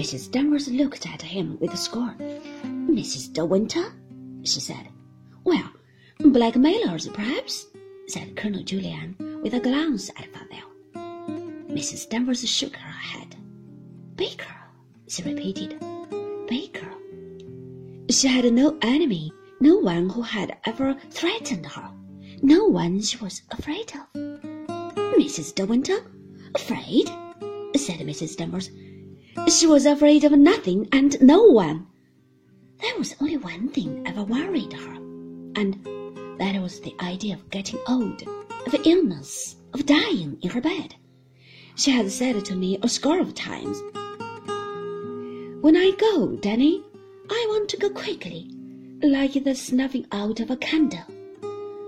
Mrs. Danvers looked at him with scorn. Mrs. De Winter, she said. Well, blackmailers, perhaps, said Colonel Julyan, with a glance at Favell. Mrs. Danvers shook her head. Baker, she repeated. Baker. She had no enemy, no one who had ever threatened her, no one she was afraid of. Mrs. De Winter? Afraid? said Mrs. Danvers. She was afraid of nothing and no one. There was only one thing ever worried her, and that was the idea of getting old, of illness, of dying in her bed. She had said it to me a score of times. When I go, Danny, I want to go quickly, like the snuffing out of a candle.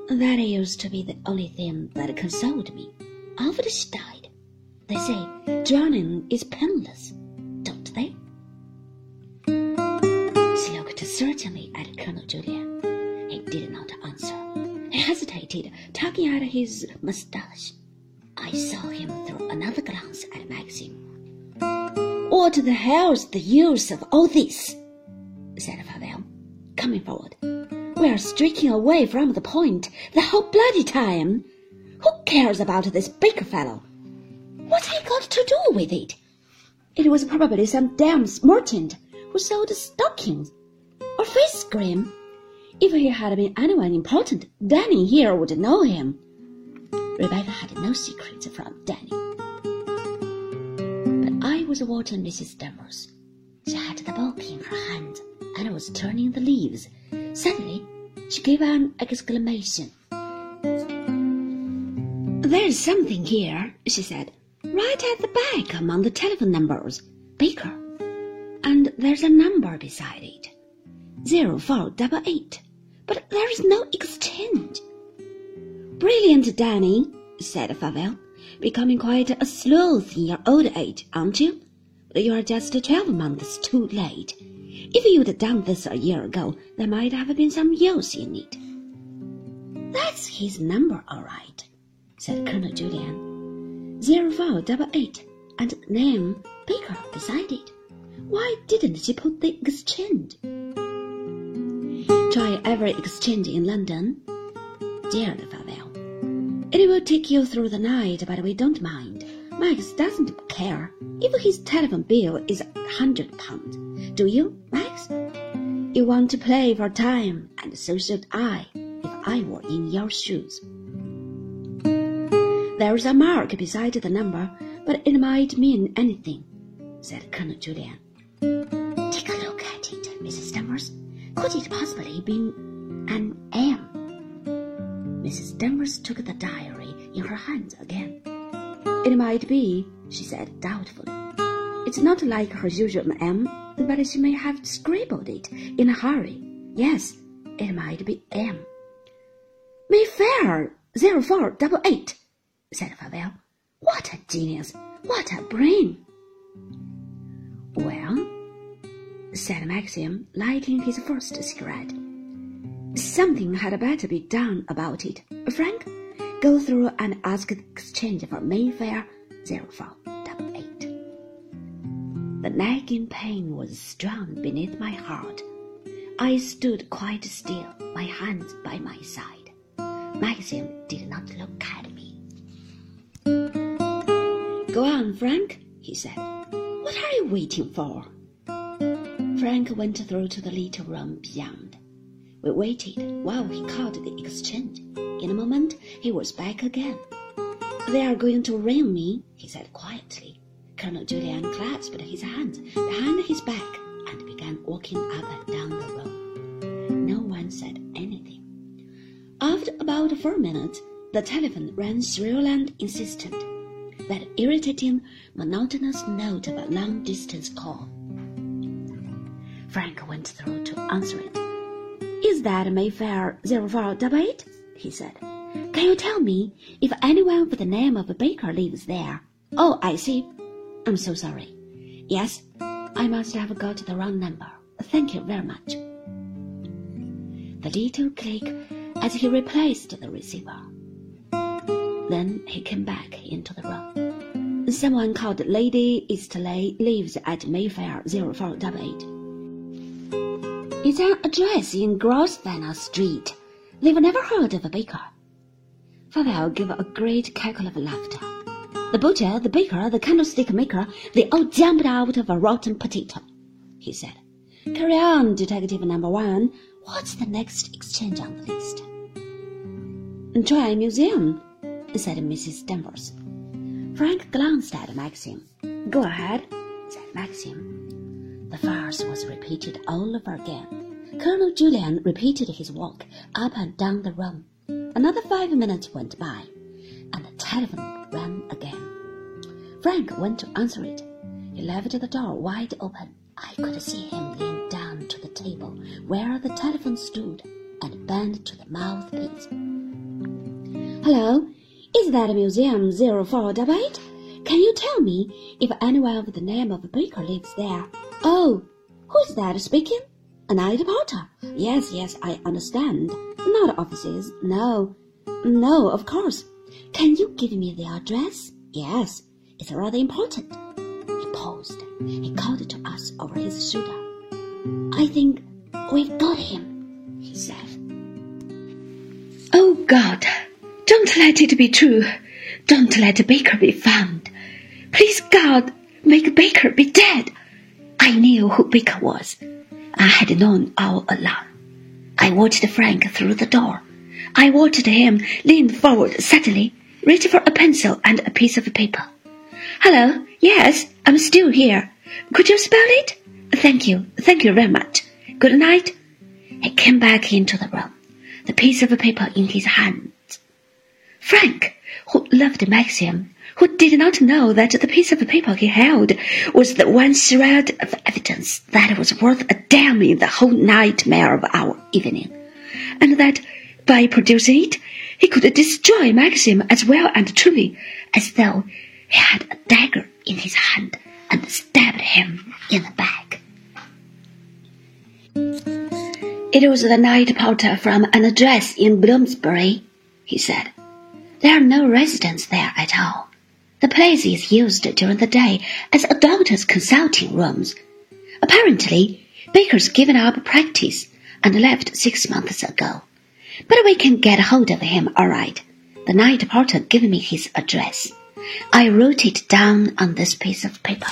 That used to be the only thing that consoled me after she died. They say drowning is painless, they? She looked certainly at Colonel Julyan. He did not answer. He hesitated, tugging at his mustache. I saw him throw another glance at Maxim. What the hell's the use of all this? said Favell, coming forward. We are streaking away from the point the whole bloody time. Who cares about this Baker fellow? What he got to do with it? It was probably some damn merchant who sold stockings or face cream. If he had been anyone important, Danny here would know him. Rebecca had no secrets from Danny. But I was watching Mrs. Danvers. She had the book in her hand and was turning the leaves. Suddenly, she gave an exclamation. There's something here, she said, Right at the back among the telephone numbers, Baker. And there's a number beside it. Zero four double eight. But there is no exchange. Brilliant, Danny, said Favell. Becoming quite a sloth in your old age, aren't you? But you are just twelve months too late. If you'd done this a year ago, there might have been some use in it. That's his number, all right, said Colonel Julyan. 0488 and name Baker beside it. Why didn't you put the exchange? Try every exchange in London. Dear Favell. It will take you through the night, but we don't mind. Max doesn't care if his telephone bill is a hundred pound. Do you, Max? You want to play for time, and so should I, if I were in your shoes. There's a mark beside the number, but it might mean anything, said Colonel Julyan. Take a look at it, Mrs. Danvers. Could it possibly be an M? Mrs. Danvers took the diary in her hands again. It might be, she said doubtfully. It's not like her usual M, but she may have scribbled it in a hurry. Yes, it might be M. Mayfair, eight, said Favell. What a genius! What a brain! Well, said Maxim, lighting his first cigarette. Something had better be done about it. Frank, go through and ask the exchange for Mayfair 0488. The nagging pain was strong beneath my heart. I stood quite still, my hands by my side. Maxim did not look at me. Go on, Frank, he said. What are you waiting for? Frank went through to the little room beyond. We waited while he called the exchange. In a moment, he was back again. They are going to ring me, he said quietly. Colonel Julyan clasped his hands behind his back and began walking up and down the room. No one said anything. After about four minutes, the telephone rang shrill and insistent, that irritating, monotonous note of a long-distance call. Frank went through to answer it. Is that Mayfair 0488? he said. Can you tell me if anyone with the name of Baker lives there? Oh, I see. I'm so sorry. Yes, I must have got the wrong number. Thank you very much. The little click as he replaced the receiver. Then he came back into the room. Someone called Lady Eastleigh lives at Mayfair 0488. It's an address in Grosvenor Street. They've never heard of a baker. Favell gave a great cackle of laughter. The butcher, the baker, the candlestick maker, they all jumped out of a rotten potato, he said. Carry on, detective number one. What's the next exchange on the list? Try museum, said Mrs. Danvers. Frank glanced at Maxim. Go ahead, said Maxim. The farce was repeated all over again. Colonel Julyan repeated his walk up and down the room. Another five minutes went by, and the telephone rang again. Frank went to answer it. He left the door wide open. I could see him lean down to the table where the telephone stood and bend to the mouthpiece. Hello, is that Museum 0488? Can you tell me if anyone of the name of Baker lives there? Oh, who's that speaking? A night porter. Yes, yes, I understand. Not offices. No. No, of course. Can you give me the address? Yes, it's rather important. He paused. He called to us over his shoulder. I think we've got him, he said. Oh God! Don't let it be true. Don't let Baker be found. Please, God, make Baker be dead. I knew who Baker was. I had known all along. I watched Frank through the door. I watched him lean forward suddenly, reach for a pencil and a piece of paper. Hello, yes, I'm still here. Could you spell it? Thank you, thank you very much. Good night. He came back into the room, the piece of paper in his hand. Frank, who loved Maxim, who did not know that the piece of paper he held was the one shred of evidence that was worth a damn in the whole nightmare of our evening, and that by producing it he could destroy Maxim as well and truly as though he had a dagger in his hand and stabbed him in the back. It was the night porter from an address in Bloomsbury, he said. There are no residents there at all. The place is used during the day as a doctor's consulting rooms. Apparently, Baker's given up practice and left six months ago. But we can get hold of him all right. The night porter gave me his address. I wrote it down on this piece of paper.